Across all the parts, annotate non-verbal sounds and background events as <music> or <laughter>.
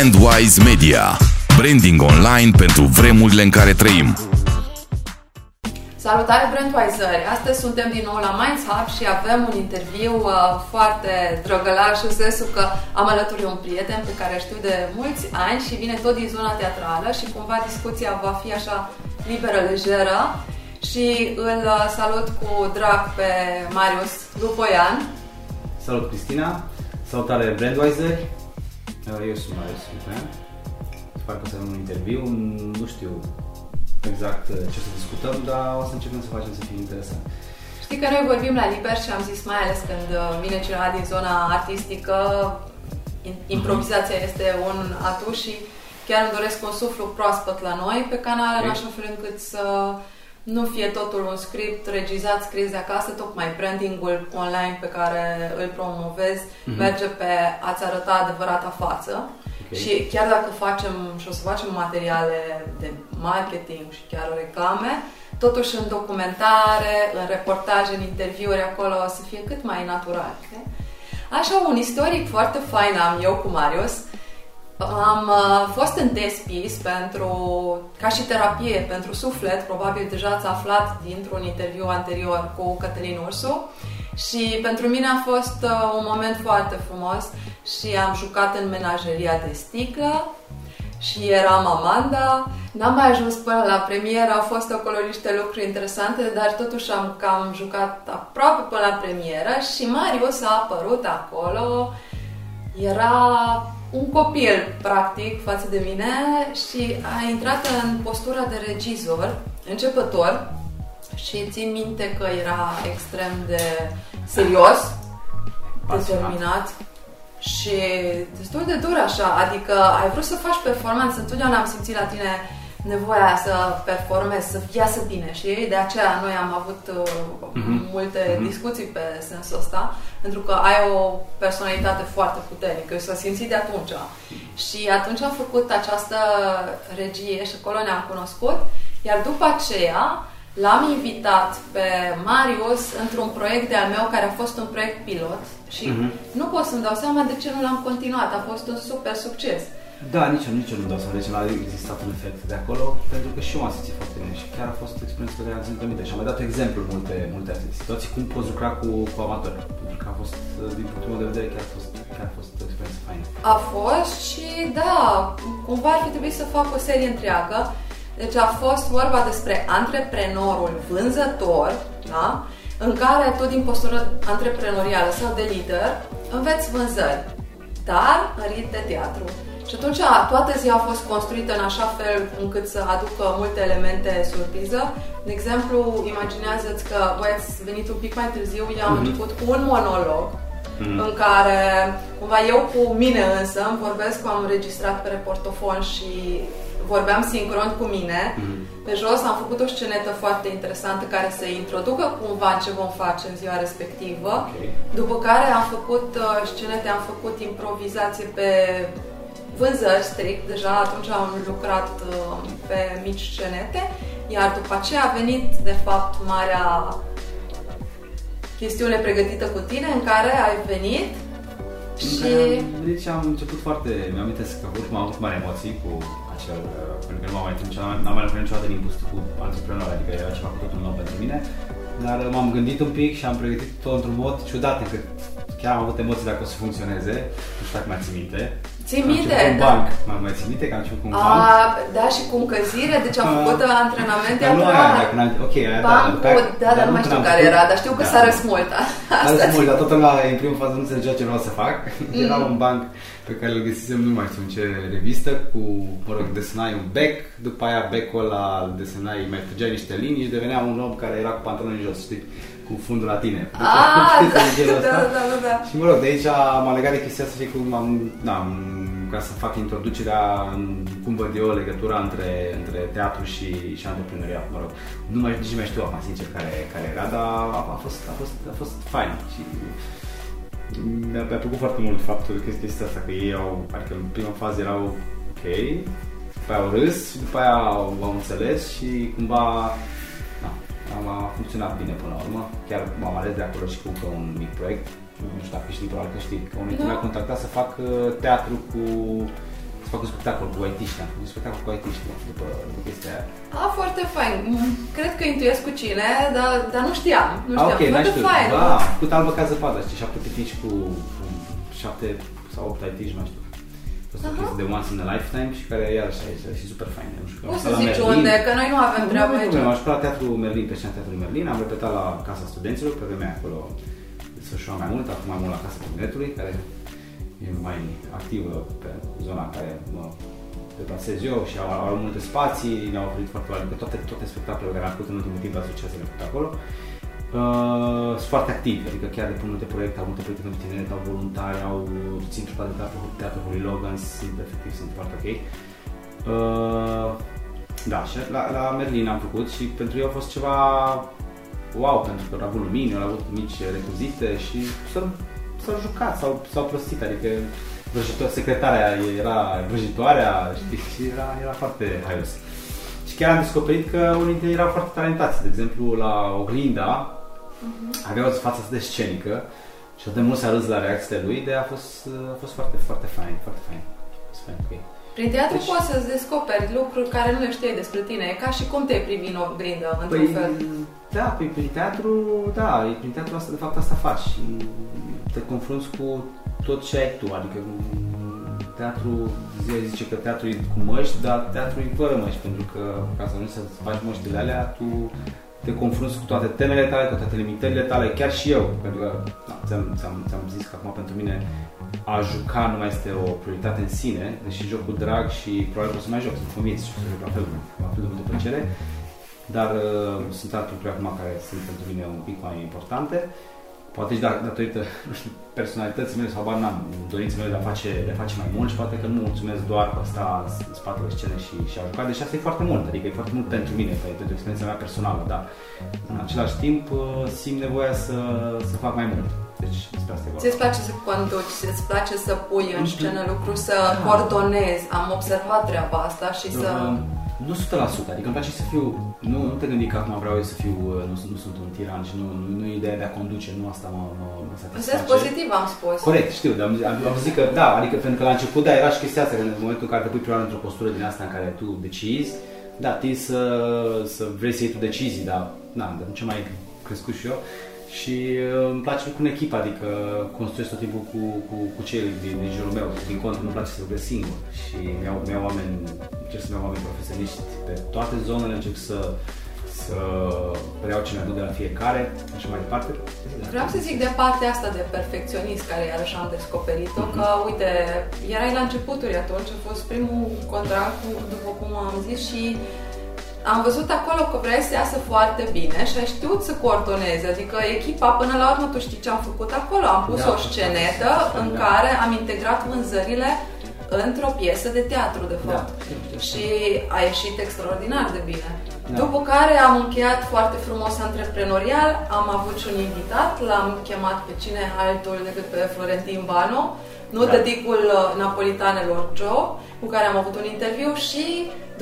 Brandwise Media. Branding online pentru vremurile în care trăim. Salutare Brandwiseri! Astăzi suntem din nou la Minds Hub și avem un interviu uh, foarte drăgălaș în sensul că am alături un prieten pe care știu de mulți ani și vine tot din zona teatrală și cumva discuția va fi așa liberă, lejeră și îl uh, salut cu drag pe Marius Lupoian. Salut Cristina! Salutare Brandwiseri! Eu sunt Marius Lupoian. Sper că o să avem un interviu. Nu știu exact uh, ce să discutăm, dar o să începem să facem să fie interesant. Știi că noi vorbim la liber și am zis mai ales când uh, vine cineva din zona artistică, improvizația este un atu și chiar îmi doresc un suflu proaspăt la noi pe canal, okay. în așa fel încât să nu fie totul un script regizat, scris de acasă, tocmai brandingul online pe care îl promovez mm-hmm. merge pe a-ți arăta adevărata față. Okay. Și chiar dacă facem și o să facem materiale de marketing și chiar reclame, totuși în documentare, în reportaje, în interviuri acolo o să fie cât mai natural. Okay? Așa, un istoric foarte fain am eu cu Marius. Am uh, fost în Despis pentru, ca și terapie pentru suflet, probabil deja ați aflat dintr-un interviu anterior cu Cătălin Ursu. Și pentru mine a fost uh, un moment foarte frumos și am jucat în menageria de sticlă și eram Amanda. N-am mai ajuns până la premieră, au fost acolo niște lucruri interesante, dar totuși am cam jucat aproape până la premieră și Marius a apărut acolo. Era un copil, practic, față de mine și a intrat în postura de regizor, începător, și țin minte că era extrem de serios, determinat și destul de dur așa, adică ai vrut să faci performanță, întotdeauna am simțit la tine nevoia să performezi, să iasă bine și de aceea noi am avut uh, mm-hmm. multe mm-hmm. discuții pe sensul ăsta, pentru că ai o personalitate foarte puternică și s-a simțit de atunci. Și atunci am făcut această regie și acolo ne-am cunoscut, iar după aceea L-am invitat pe Marius într-un proiect de-al meu care a fost un proiect pilot și uh-huh. nu pot să-mi dau seama de ce nu l-am continuat. A fost un super succes. Da, nici eu, nici eu nu dau seama de ce n-a existat un efect de acolo, pentru că și eu am simțit foarte bine și chiar a fost o experiență pe care am ținut minte și am mai dat exemplu multe, multe situații cum poți lucra cu, cu amatori, pentru că a fost, din punctul meu de vedere, chiar a fost, chiar a fost o experiență faină. A fost și da, cumva ar fi trebuit să fac o serie întreagă deci a fost vorba despre antreprenorul vânzător, da? în care tot din postură antreprenorială sau de lider înveți vânzări, dar în rit de teatru. Și atunci toată ziua a fost construită în așa fel încât să aducă multe elemente surpriză. De exemplu, imaginează-ți că voi ați venit un pic mai târziu, eu am mm-hmm. început cu un monolog mm-hmm. în care cumva eu cu mine însă îmi vorbesc, am înregistrat pe reportofon și vorbeam sincron cu mine. Mm-hmm. Pe jos am făcut o scenetă foarte interesantă care să introducă cumva ce vom face în ziua respectivă. Okay. După care am făcut uh, scenete, am făcut improvizație pe vânzări strict, deja atunci am lucrat uh, pe mici scenete, iar după aceea a venit de fapt marea chestiune pregătită cu tine în care ai venit și... Deci am început foarte, mi-am amintesc că am avut mari emoții cu acel, uh, pentru că nu m-am mai întâlnit, n-am mai lucrat niciodată din cu antreprenori, adică era ceva cu totul nou pentru mine, dar m-am gândit un pic și am pregătit tot într-un mod ciudat, încât chiar am avut emoții dacă o să funcționeze, nu știu dacă mai țin minte. Ții minte? Am da. banc, m-am mai țin minte că am început cu un banc. A, da, și cu încălzire, deci am făcut uh, antrenamente Nu aia, dacă n-am, ok, aia Bancul, da, da, dar nu mai știu care era, dar știu că da, s-a răs mult. <laughs> S-a răs mult, dar tot la, în primul fază nu înțelegea ce vreau să fac. Mm. Era un banc pe care îl găsisem, nu mai știu în ce revistă, cu, mă rog, desenai un bec, după aia becul ăla desenai, mai trăgeai niște linii și devenea un om care era cu pantaloni jos, știi? cu fundul la tine. Ah, <laughs> da, da, da, da, da. Și mă rog, de aici m-am legat de chestia asta și cum am, da, ca să fac introducerea în cum văd eu legătura între, între teatru și, și antreprenoriat, mă rog. Nu mai, nici mai știu acum, sincer, care, care era, dar a, a, fost, a, fost, a fost fain și mi-a, mi-a plăcut foarte mult faptul că chestia asta, că ei au, adică în prima fază erau ok, după aia au râs și după aia au, au înțeles și cumva am a funcționat bine până la urmă. Chiar m-am ales de acolo și cu un mic proiect. Nu știu dacă știi, probabil că știi. Că unul da. mi-a contactat să fac uh, teatru cu să fac un spectacol cu IT-ști, am făcut un spectacol cu IT-ști după, după chestia aia. A, foarte fain. Mm, Cred că intuiesc cu cine, dar, dar nu știam. Nu Ah, știam. ok, n-ai foarte știut. fain. Da, am făcut albă ca zăpadă, știi, șapte pitici cu, cu șapte sau opt IT-ști, nu știu. A fost o Aha. chestie de once in a lifetime și care iarăși e și super fain. Nu știu, am Poți stat să la zici Merlin. unde, că noi nu avem Nu treabă avem aici. problemă, am jucat la Teatrul Merlin, pe scena Teatrului Merlin, am repetat la Casa Studenților, pe vremea acolo desfășura mai mult, acum mai mult la Casa Tineretului, care e mai activă pe zona în care mă deplasez eu și au, au multe spații, ne-au oferit foarte mult, adică toate, toate spectacolele care am făcut în ultimul timp la asociație le-am făcut acolo. Uh, sunt foarte activi, adică chiar depun multe proiecte, au multe proiecte pentru tineret, au voluntari, au țin trupa de teatru, teatru Holy Logan, sunt efectiv, sunt foarte ok. Uh, da, și la, la Merlin am făcut și pentru ei a fost ceva wow, pentru că au avut lumini, au avut mici recuzite și s-au, s-au jucat, s-au, s-au prostit, adică vrăjitor, secretarea era vrăjitoarea, știi, și era, era foarte haios. Și chiar am descoperit că unii dintre ei erau foarte talentați, de exemplu la Oglinda, avea o față atât de scenică și atât de mult s-a râs la reacțiile lui, de a fost, a fost foarte, foarte fain, foarte fain. A fost fain cu ei. Prin teatru Deci- poți să-ți descoperi lucruri care nu le știai despre tine. E ca și cum te privi în oglindă, într-un Păi, fel. da, păi prin teatru, da, prin teatru asta, de fapt asta faci. Te confrunți cu tot ce ai tu, adică mm, teatru, zi- zice că teatru e cu măști, dar teatru e fără măști, pentru că ca să nu să faci măștile alea, tu te confrunți cu toate temele tale, cu toate limitările tale, chiar și eu, pentru că da, ți-am, ți-am, ți-am zis că acum pentru mine a juca nu mai este o prioritate în sine, deși joc cu drag și probabil o să mai joc, sunt convins și o să joc la fel, la fel de multă plăcere, dar uh, sunt alte lucruri acum care sunt pentru mine un pic mai importante. Poate și da- datorită <laughs> nu știu, personalității mele sau bar n-am, dorințele mele de a, face, de a face mai mult și poate că nu mă mulțumesc doar cu asta în spatele scenei și, și a jucat, deși asta e foarte mult, adică e foarte mult pentru mine, pe- pentru experiența mea personală, dar în același timp uh, simt nevoia să, să fac mai mult. Deci despre asta e vorba. Ți-ți place să conduci, ți-ți place să pui în Mhm. scenă lucruri, să Da. coordonezi. Am observat treaba asta și să... Uh, Nu 100%, adică îmi place să fiu, nu, nu te gândi că acum vreau eu să fiu, uh, nu, sunt- nu sunt un tiran și nu, nu, nu e ideea de a conduce, nu asta mă, mă, mă În satisface. sens pozitiv am spus. Corect, știu, dar am, am, am zis că da, adică pentru că la început da, era și chestia asta, că în momentul în care te pui prima oară într-o postură din asta în care tu decizi, da, tinzi să, să vrei să iei tu decizii, dar na, de ce mai crescut și eu. Și uh, îmi place cu în echipă, adică construiesc tot timpul cu, cu, cu cei din, din jurul meu. Din contră, nu-mi place să lucrez singur. Și mi-au, mi-au oameni, încerc să-mi iau oameni profesioniști pe toate zonele, încerc să, să preiau ce mi-aduc de la fiecare, așa mai departe. Vreau să zic de partea asta de perfecționist care iarăși am descoperit-o, că uite, erai la începuturi atunci, a fost primul contract, cu- după cum am zis, și am văzut acolo că vrei să iasă foarte bine și ai știut să coordonezi, adică echipa, până la urmă, tu știi ce am făcut acolo, am pus Da, o scenetă da, da. în care am integrat vânzările într-o piesă de teatru, de Da, fapt. știu, știu. Și a ieșit extraordinar de bine. Da. După care am încheiat foarte frumos antreprenorial, am avut și un invitat, l-am chemat pe cine altul decât pe Florentin Vano, nu Da. tăticul uh, napolitanelor Joe, cu care am avut un interviu și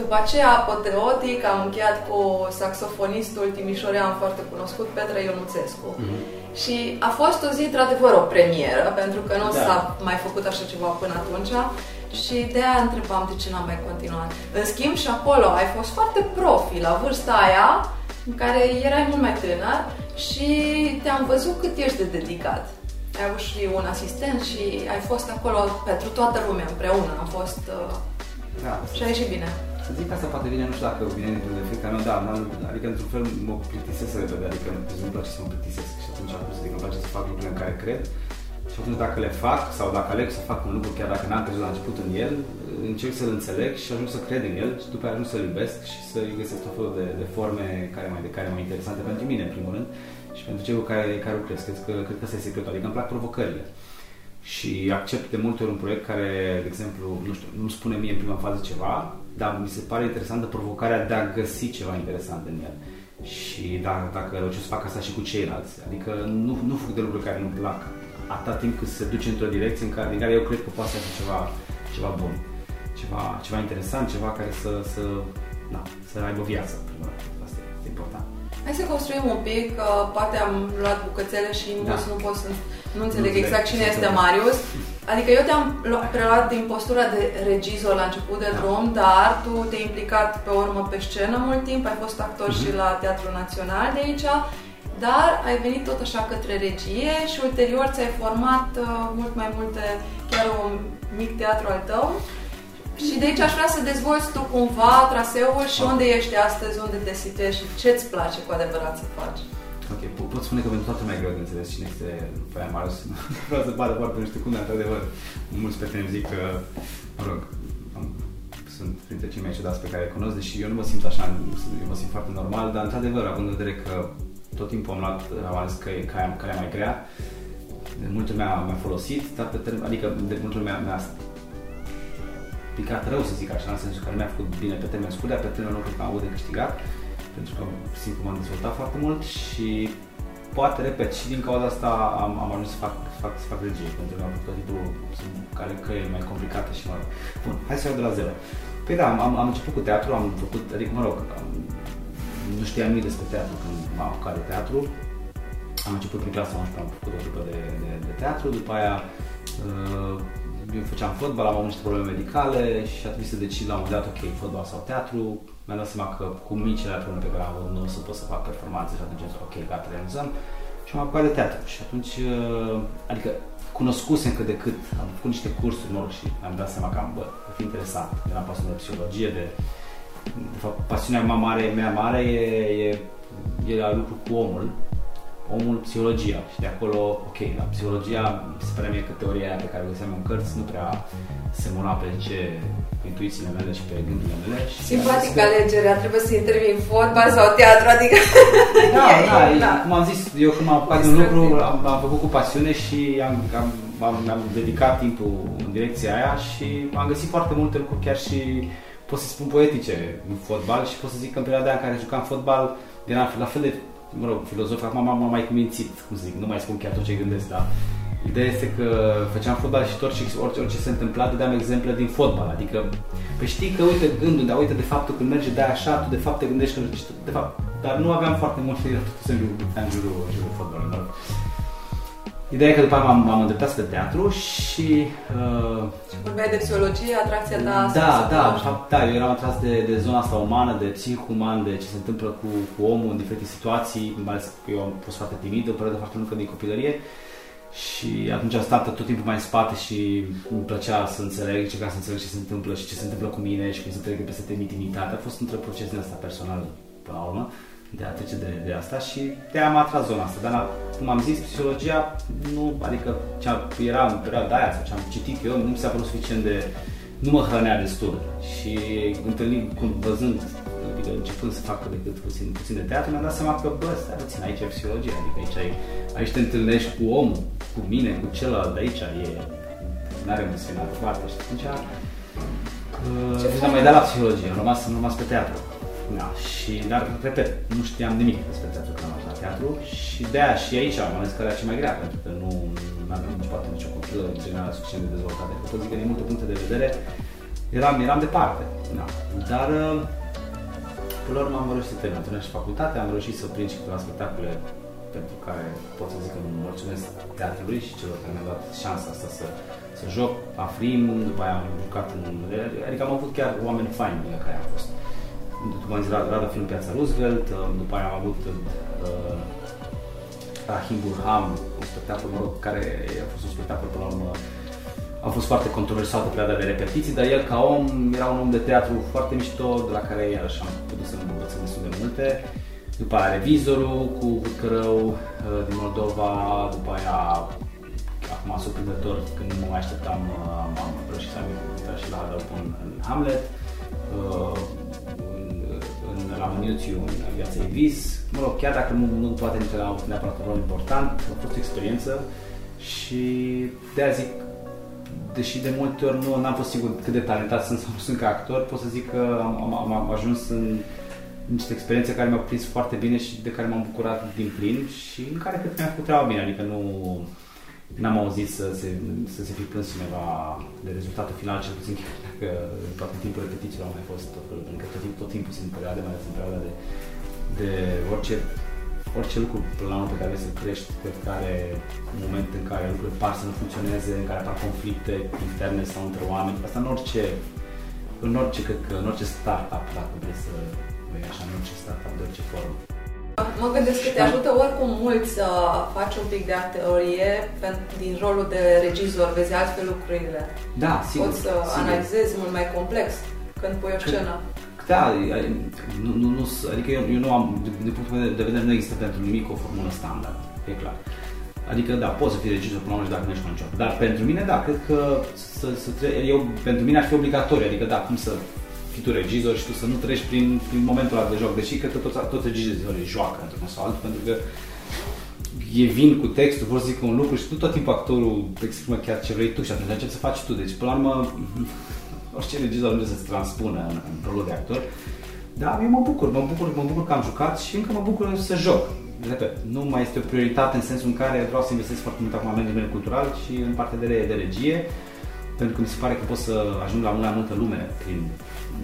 după aceea, apoteotic, am încheiat cu saxofonistul timișorean foarte cunoscut, Petre Ionuțescu. Mhm. Și a fost o zi, într-adevăr, o premieră, pentru că nu Da. s-a mai făcut așa ceva până atunci. Și de aia întrebam de ce n-am mai continuat. În schimb, și acolo ai fost foarte profi la vârsta aia, în care erai mult mai tânăr și te-am văzut cât ești de dedicat. Ai avut și un asistent și ai fost acolo pentru toată lumea împreună. Am fost... Uh, Da, și a ieșit bine. Să zic că asta poate vine, nu știu dacă vine dintr-un defect al meu, da, n-am- adică într-un fel mă plictisesc repede, adică nu-mi place să mă plictisesc și atunci acum să zic că îmi place să fac lucrurile în care cred și atunci dacă le fac sau dacă aleg să fac un lucru chiar dacă n-am crezut la început în el, încerc să-l înțeleg și ajung să cred în el și după aia ajung să-l iubesc și să-i găsesc tot felul de, de forme care mai, de care mai interesante pentru mine în primul rând și pentru cei cu care, care lucrez. Cred că, cred că asta e secretul, adică îmi plac provocările și accept de multe ori un proiect care, de exemplu, nu știu, nu spune mie în prima fază ceva, dar mi se pare interesantă provocarea de a găsi ceva interesant în el. Și dacă, dacă reușesc să fac asta și cu ceilalți, adică nu, nu fug de lucruri care nu-mi plac, atâta timp cât se duce într-o direcție în care, din care eu cred că poate să fie ceva, ceva bun, ceva, ceva interesant, ceva care să, să, na, să aibă viață, în primul rând. Asta e, este important. Hai să construim un pic, că poate am luat bucățele și Da. mulți nu pot să nu înțeleg înțeleg exact cine ce este se Marius. Adică eu te-am luat- preluat din postura de regizor la început de Da. drum, dar tu te-ai implicat pe urmă pe scenă mult timp, ai fost actor Mhm. și la Teatrul Național de aici, dar ai venit tot așa către regie și ulterior ți-ai format uh, mult mai multe, chiar un mic teatru al tău. Și de aici aș vrea să dezvolți tu cumva traseul și unde ești astăzi, unde te situezi și ce-ți place cu adevărat să faci. Ok, po- pot spune că pentru toată lumea e greu de înțeles cine este Faia Marius. <laughs> Vreau să bată foarte nu știu cum, dar într-adevăr, mulți prieteni îmi zic că, mă rog, am, sunt printre cei mai ciudați pe care îi cunosc, deși eu nu mă simt așa, eu mă simt foarte normal, dar într-adevăr, având în vedere că tot timpul am luat, am ales că e calea, calea mai grea, de multă lumea mi-a folosit, dar pe termen, adică de multă lumea mi-a picat rău, să zic așa, în sensul că nu mi-a făcut bine pe termen scurt, dar pe termen lung cred că am avut de câștigat, pentru că simt că m-am dezvoltat foarte mult și poate, repet, și din cauza asta am, am ajuns să fac, să fac, să fac regie, pentru că am făcut tot timpul sunt care căi mai complicate și mă rog. Bun, hai să iau de la zero. Păi da, am, am început cu teatru, am făcut, adică mă rog, am, nu știam nimic despre teatru când m-am apucat de teatru. Am început prin clasa 11, am făcut o trupă de, de, de teatru, după aia uh, eu făceam fotbal, am avut niște probleme medicale și a trebuit să decid la un moment dat, ok, fotbal sau teatru. Mi-am dat seama că cu micile probleme pe care am avut nu o să pot să fac performanțe și atunci am zis, ok, gata, renunțăm. Și m-am apucat de teatru și atunci, uh, adică cunoscusem cât de cât, am făcut niște cursuri, mă rog, și mi-am dat seama că am, bă, ar fi interesant. Eram pasionat de psihologie, de, de fapt, pasiunea mea mare, mea mare e, e, e la lucru cu omul, omul, psihologia. Și de acolo, ok, la psihologia, mi se pare mie că teoria aia pe care o găseam în cărți nu prea semăna pe ce pe intuițiile mele și pe gândurile mele. Și Simpatică alegerea, trebuie să intervii în fotbal sau teatru, adică... Da, <laughs> E- da, e- da, cum am zis, eu când m-am apucat de un lucru, Distractiv. am, am făcut cu pasiune și am, am, am, am dedicat timpul în direcția aia și am găsit foarte multe lucruri, chiar și pot să spun poetice în fotbal și pot să zic că în perioada aia în care jucam fotbal eram la fel de, mă rog, filozof, acum m-am m-am mai mințit, cum să zic, nu mai spun chiar tot ce gândesc, dar Ideea este că făceam fotbal și tot și orice, orice se întâmpla, dădeam exemple din fotbal. Adică, pe știi că uite gândul, dar uite de faptul când merge de așa, tu de fapt te gândești că de fapt, dar nu aveam foarte mult <laughs> și tot să în jurul, în jurul, în jurul fotbalului. Mă rog. Ideea e că după aia m-am, m-am îndreptat spre teatru și uh, Vorbeai de psihologie, atracția ta... da, să- da, de fapt, da, eu eram atras de, de zona asta umană, de psihul uman, de ce se întâmplă cu, cu omul în diferite situații, mai ales că eu am fost foarte timid o perioadă foarte lungă din copilărie și atunci am stat tot timpul mai în spate și îmi plăcea să înțeleg, ce să înțeleg ce se întâmplă și ce se întâmplă cu mine și cum să trec peste intimitate. A fost într-un proces din asta personal până la urmă de a trece de, de asta și de am atras zona asta. Dar, cum am zis, psihologia, nu, adică ce era în perioada aia sau ce am citit eu, nu mi s-a părut suficient de... nu mă hrănea destul. Și întâlnind, cum, văzând, adică începând să fac cât de cât puțin, puțin de teatru, mi-am dat seama că, bă, stai puțin, aici e psihologia, adică aici, ai, aici te întâlnești cu omul, cu mine, cu celălalt de aici, e, n-are măsuri în altă parte și atunci Ce uh, am mai dat la psihologie, am rămas, am rămas pe teatru. Da, și, dar, repet, nu știam nimic despre teatru când am ajuns la teatru și de aia și aici am ales calea cea mai grea, pentru că nu aveam nici poate nicio copilă în general suficient de dezvoltată. Pot zic că din multe puncte de vedere eram, eram departe. Da. Dar, uh, până la urmă am reușit să termin, am terminat și facultatea, am reușit să prind și câteva spectacole pentru care pot să zic că îmi mulțumesc teatrului și celor care mi-au dat șansa asta să, să joc la Frim, după aia am jucat în... Adică am avut chiar oameni faini lângă care am fost după am zis Rada Film Piața Roosevelt, uh, după aia am avut uh, Rahim Burham, un spectacol, mă rog, care a fost un spectacol până la urmă a fost foarte controversat pe perioada de repetiții, dar el ca om era un om de teatru foarte mișto, de la care iarăși am putut să învățăm destul de multe. După aia Revizorul cu Cărău uh, din Moldova, după aia acum surprinzător, când nu mă mai așteptam, uh, am, am reușit să am intrat și la Adăup în, în Hamlet. Uh, în, la Măniuțiu, în viața ei vis. Mă rog, chiar dacă nu, nu toate dintre ele au avut neapărat un rol important, a fost o experiență și de aia zic, deși de multe ori nu am fost sigur cât de talentat sunt sau nu sunt ca actor, pot să zic că am, am, am, am ajuns în niște experiențe care mi-au prins foarte bine și de care m-am bucurat din plin și în care cred că mi-a făcut treaba bine, adică nu n-am auzit să se, să se fi plâns cineva de rezultatul final, cel puțin dacă toate timpul repetițiilor au mai fost tot felul, pentru că tot, timpul, tot timpul sunt perioade, mai ales în perioada de de orice, orice lucru până la urmă pe care vrei să crești, cred că are un moment în care lucrurile par să nu funcționeze, în care apar conflicte interne sau între oameni. Asta în orice, în orice, cred că în orice startup, dacă vrei să vei așa, în orice startup de orice formă. Mă gândesc că te ajută oricum mult să faci un pic de teorie din rolul de regizor, vezi altfel lucrurile. Da, sigur. Poți să sigur. analizezi mult mai complex când pui o scenă. Da, nu, nu, nu, adică eu, eu nu am, de punctul meu de vedere, nu există pentru nimic o formulă standard, e clar. Adică, da, poți să fii regizor până la urmă dacă nu ești concert. Dar pentru mine, da, cred că să, să tre- eu, pentru mine ar fi obligatoriu, adică, da, cum să fii tu regizor și tu să nu treci prin, prin momentul ăla de joc, deși cred că toți, toți regizorii joacă într-un sau altul, pentru că e vin cu textul, vor să zică un lucru și tu tot timpul actorul exprimă chiar ce vrei tu și atunci încep să faci tu. Deci, până la urmă, <laughs> orice regizor ajunge să-ți transpună în, în rolul de actor. Da, eu mă bucur, mă bucur, mă bucur că am jucat și încă mă bucur să joc. Repet, nu mai este o prioritate în sensul în care vreau să investesc foarte mult acum în management cultural și în partea de, de regie, pentru că mi se pare că pot să ajung la mult mai multă lume prin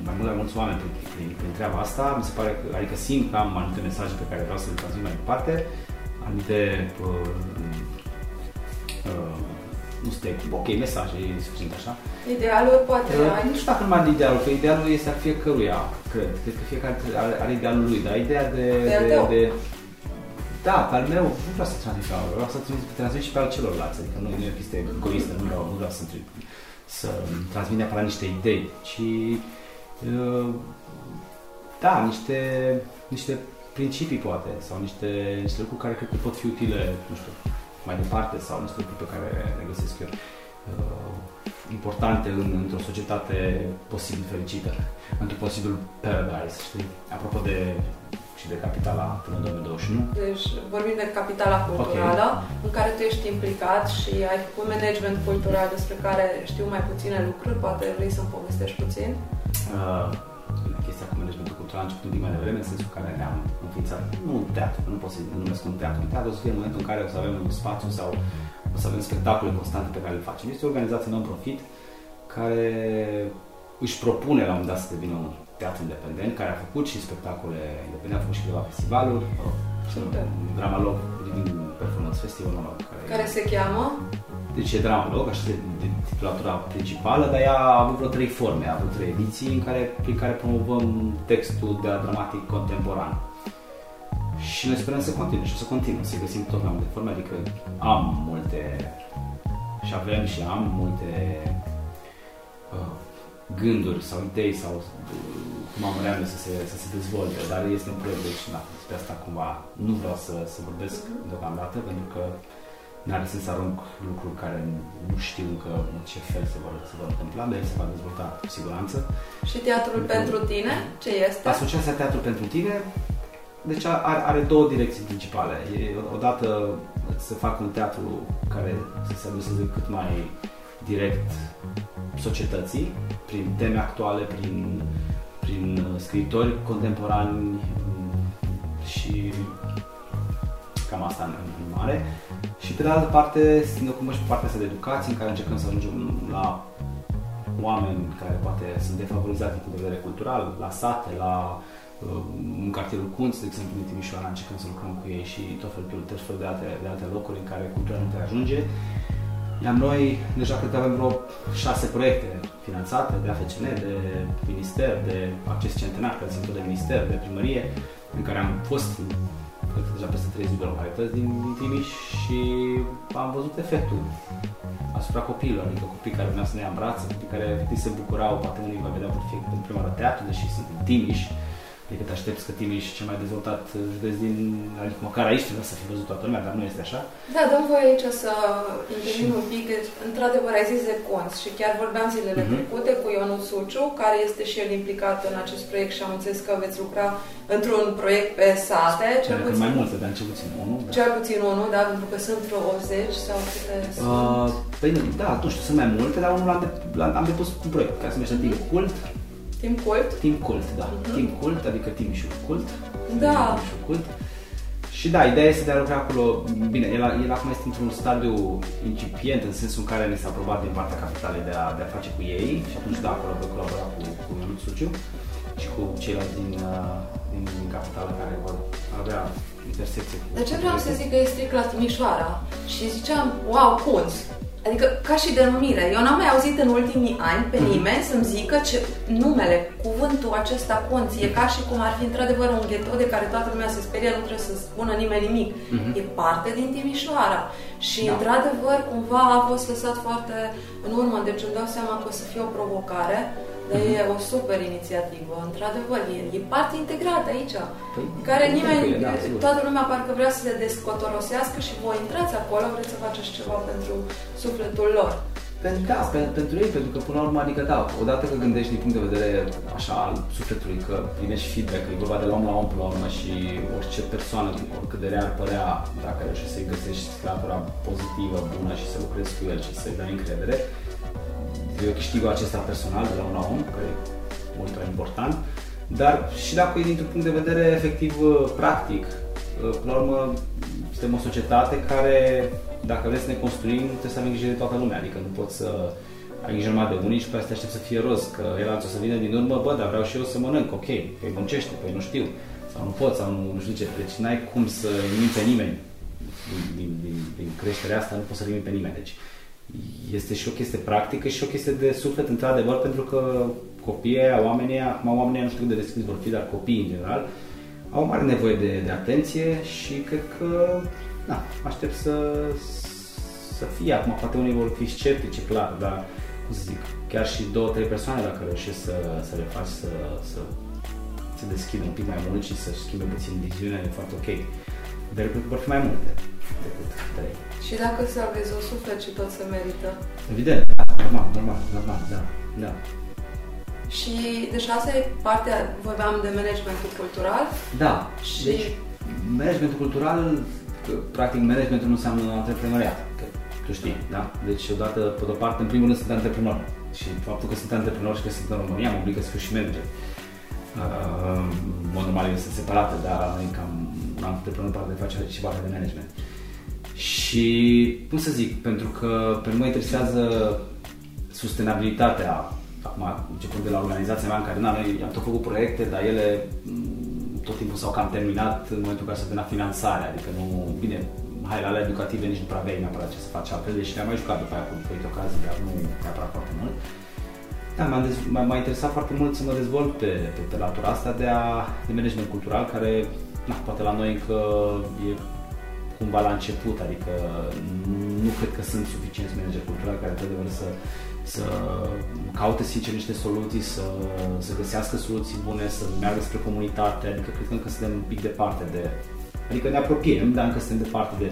mai mult mai mulți oameni prin, prin, prin treaba asta. Mi se pare că, adică simt că am anumite mesaje pe care vreau să le transmit mai departe, anumite uh, uh, nu stai, ok, mesaje, e suficient așa. Idealul poate Uh, ai. nu știu dacă numai de idealul, că idealul este al fiecăruia, cred. Cred că fiecare are, are idealul lui, dar ideea de... De al de, tău. de da, pe al meu nu vreau să transmit pe al meu, vreau să transmit, transmit și pe al celorlalți, adică nu, nu e o chestie egoistă, nu vreau, nu vreau să, să transmit neapărat niște idei, ci uh, da, niște, niște principii poate, sau niște, niște lucruri care cred că pot fi utile, nu știu, mai departe, sau niște lucruri pe care le găsesc eu uh, importante în, într-o societate posibil fericită, într-un posibil paradise, știi? Apropo de și de capitala până în 2021. Deci vorbim de capitala culturală, în care tu ești implicat și ai făcut management cultural despre care știu mai puține lucruri, poate vrei să-mi povestești puțin? Uh, chestia cu managementul cultural a început un pic mai devreme, în sensul în care ne-am înființat, nu un teatru, nu pot să numesc un teatru, un teatru o să fie în momentul în care o să avem un spațiu sau o să avem spectacole constante pe care le facem. Este o organizație non-profit care își propune la un moment dat să devină un teatru independent, care a făcut și spectacole independente, a făcut și câteva festivaluri, Super. Drama Log, Living Performance Festival, mă rog, care, Care se cheamă? Deci e Drama Log, așa de, de titulatura principală, dar ea a avut vreo trei forme, a avut trei ediții în care, prin care promovăm textul de dramatic contemporan. Și ne sperăm să continue și o să continue, să găsim tot mai multe forme, adică am multe și avem și am multe uh, gânduri sau idei sau uh, cum am vrea noi să se, să se dezvolte, dar este un proiect, deci da, despre asta cumva nu vreau să, să vorbesc deocamdată, pentru că n-are sens să arunc lucruri care nu știu încă în ce fel se vor, se vor întâmpla, dar el se va dezvolta cu siguranță. Și teatrul pentru tine? Ce este? Asociația Teatru pentru Tine deci are, are două direcții principale. E, odată să facă un teatru care să se adreseze cât mai direct societății, prin teme actuale, prin, prin scriitori contemporani mm, și cam asta în, în mare. Și pe de altă parte, ne ocupăm și pe partea asta de educație, în care încercăm să ajungem la oameni care poate sunt defavorizați din punct de vedere cultural, la sate, la uh, în cartierul Kunz, de exemplu, din Timișoara, încercăm să lucrăm cu ei și tot felul, tot felul de, alte, de alte locuri în care cultura nu te ajunge. Iar noi deja cred că avem vreo șase proiecte finanțate de AFCN, de minister, de acces centenar, care sunt tot de minister, de primărie, în care am fost cred că deja peste 30 de localități din, din Timiș și am văzut efectul asupra copiilor, adică copii care veneau să ne ia în brațe, copii care efectiv se bucurau, poate unii va vedea pentru, fie, pentru prima oară teatru, deși sunt din Timiș, adică te aștepți că Timiș cel mai dezvoltat județ din, adică măcar aici trebuie să fi văzut toată lumea, dar nu este așa. Da, dăm voie aici să intervin un pic. Deci, Într-adevăr, ai zis de conți și chiar vorbeam zilele Mhm. trecute cu Ionut Suciu, care este și el implicat în acest proiect și am înțeles că veți lucra într-un proiect pe sate, cel Cred că puțin, mai multe, dar cel puțin unul. Da. cel puțin unul, da, pentru că sunt vreo 80 sau câte sunt. Uh, păi, da, nu știu, sunt mai multe, dar unul am, de, l-am- am depus un proiect care se numește Team Cult, Timp cult. Team Cult, da, Team Cult, adică Timișul Cult. Da. Timișul Cult. Și da, ideea este de a lucra acolo, bine, el, el acum este într-un stadiu incipient, în sensul în care ne s-a aprobat din partea capitalei de a, de a face cu ei și atunci da, acolo voi colabora cu, cu Ionut Suciu și cu ceilalți din, uh, din, din capitală care vor avea intersecție cu... De ce vreau să zic că e strict la Timișoara? Și ziceam, wow, cunți. Adică ca și denumire. Eu n-am mai auzit în ultimii ani pe Mhm. nimeni să-mi zică ce numele, cuvântul acesta conț, e ca și cum ar fi într-adevăr un gheto de care toată lumea se sperie, nu trebuie să spună nimeni nimic. E parte din Timișoara. Și Mhm. Da. într-adevăr cumva a fost lăsat foarte în urmă, deci îmi dau seama că o să fie o provocare, dar Mhm. e o super inițiativă, într-adevăr, e, e parte integrată aici, Păi, care sigur nimeni, că e, da, sigur. toată lumea parcă vrea să le descotorosească și voi intrați acolo, vreți să faceți ceva pentru sufletul lor. Pentru, da, pe- pentru ei, pentru că până la urmă, adică da, odată că gândești din punct de vedere așa al sufletului, că primești feedback, că e vorba de la om la om până la urmă și orice persoană, oricât de rea ar părea, dacă reușești să-i găsești latura pozitivă, bună și să lucrezi cu el și să-i dai încredere, eu câștigul acesta personal de la un la om, care e mult mai important, dar și dacă e dintr-un punct de vedere efectiv uh, practic, uh, până la urmă suntem o societate care, dacă vrem să ne construim, trebuie să avem grijă de toată lumea, adică nu poți să ai grijă numai de unii și pe asta te aștept să fie roz, că el o să vină din urmă, bă, dar vreau și eu să mănânc, ok, că muncește, păi nu știu, sau nu pot, sau nu, nu știu ce, deci n-ai cum să limiti pe nimeni. Din, din, din, din creșterea asta, nu poți să limiti pe nimeni, deci este și o chestie practică și o chestie de suflet, într-adevăr, pentru că copiii aia, oamenii aia, acum oamenii aia nu știu cât de deschiși vor fi, dar copiii în general, au mare nevoie de, de atenție și cred că, da, aștept să, să fie. Acum, poate unii vor fi sceptici, e clar, dar, cum să zic, chiar și două, trei persoane, dacă reușești să, să le faci să, să se deschidă un pic mai mult și să schimbe puțin viziunea, e foarte ok. Dar cred că vor fi mai multe decât trei. Și dacă salvezi un suflet și tot se merită. Evident, da, normal, normal, normal, da, da. Și deci asta e partea, vorbeam de managementul cultural Da, și deci managementul cultural, că, practic managementul nu înseamnă antreprenoriat, că tu știi, da? Deci odată, pe de-o parte, în primul rând sunt antreprenor și faptul că sunt antreprenor și că sunt în România mă obligă să fiu și manager. Uh, în mod normal ele sunt separate, dar noi cam antreprenor parte de face și partea de management. Și, cum să zic, pentru că pe mine mă interesează sustenabilitatea, acum, începând de la organizația mea în care na, noi am tot făcut proiecte, dar ele m, tot timpul s-au cam terminat în momentul în care s-a terminat finanțarea, adică nu, bine, hai, la alea educative nici nu prea aveai neapărat ce să faci altfel, deși ne-am mai jucat după aia cu diferite ocazii, dar nu neapărat foarte mult. Da, m-a, dez- m-a, m-a interesat foarte mult să mă dezvolt pe, pe, pe latura asta de, a, de management cultural, care, na, poate la noi încă e cumva la început, adică nu cred că sunt suficienți manageri culturali care într-adevăr să, să caute sincer niște soluții, să, să găsească soluții bune, să meargă spre comunitate, adică cred că încă suntem un pic departe de, adică ne apropiem, dar încă suntem departe de,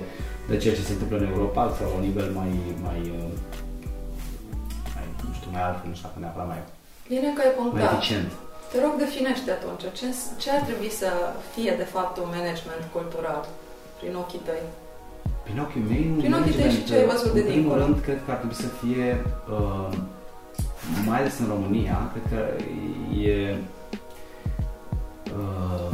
de ceea ce se întâmplă în Europa sau la un nivel mai, mai, uh, mai nu știu, mai altfel, nu știu dacă neapărat mai, bine că ai mai punctat. eficient. Te rog, definește atunci ce, ce ar trebui să fie de fapt un management cultural prin ochii tăi. Prin ochii mei, un Prin ochii tăi management, și ce ai văzut de în primul dincolo. rând, cred că ar trebui să fie, uh, mai ales în România, cred că e uh,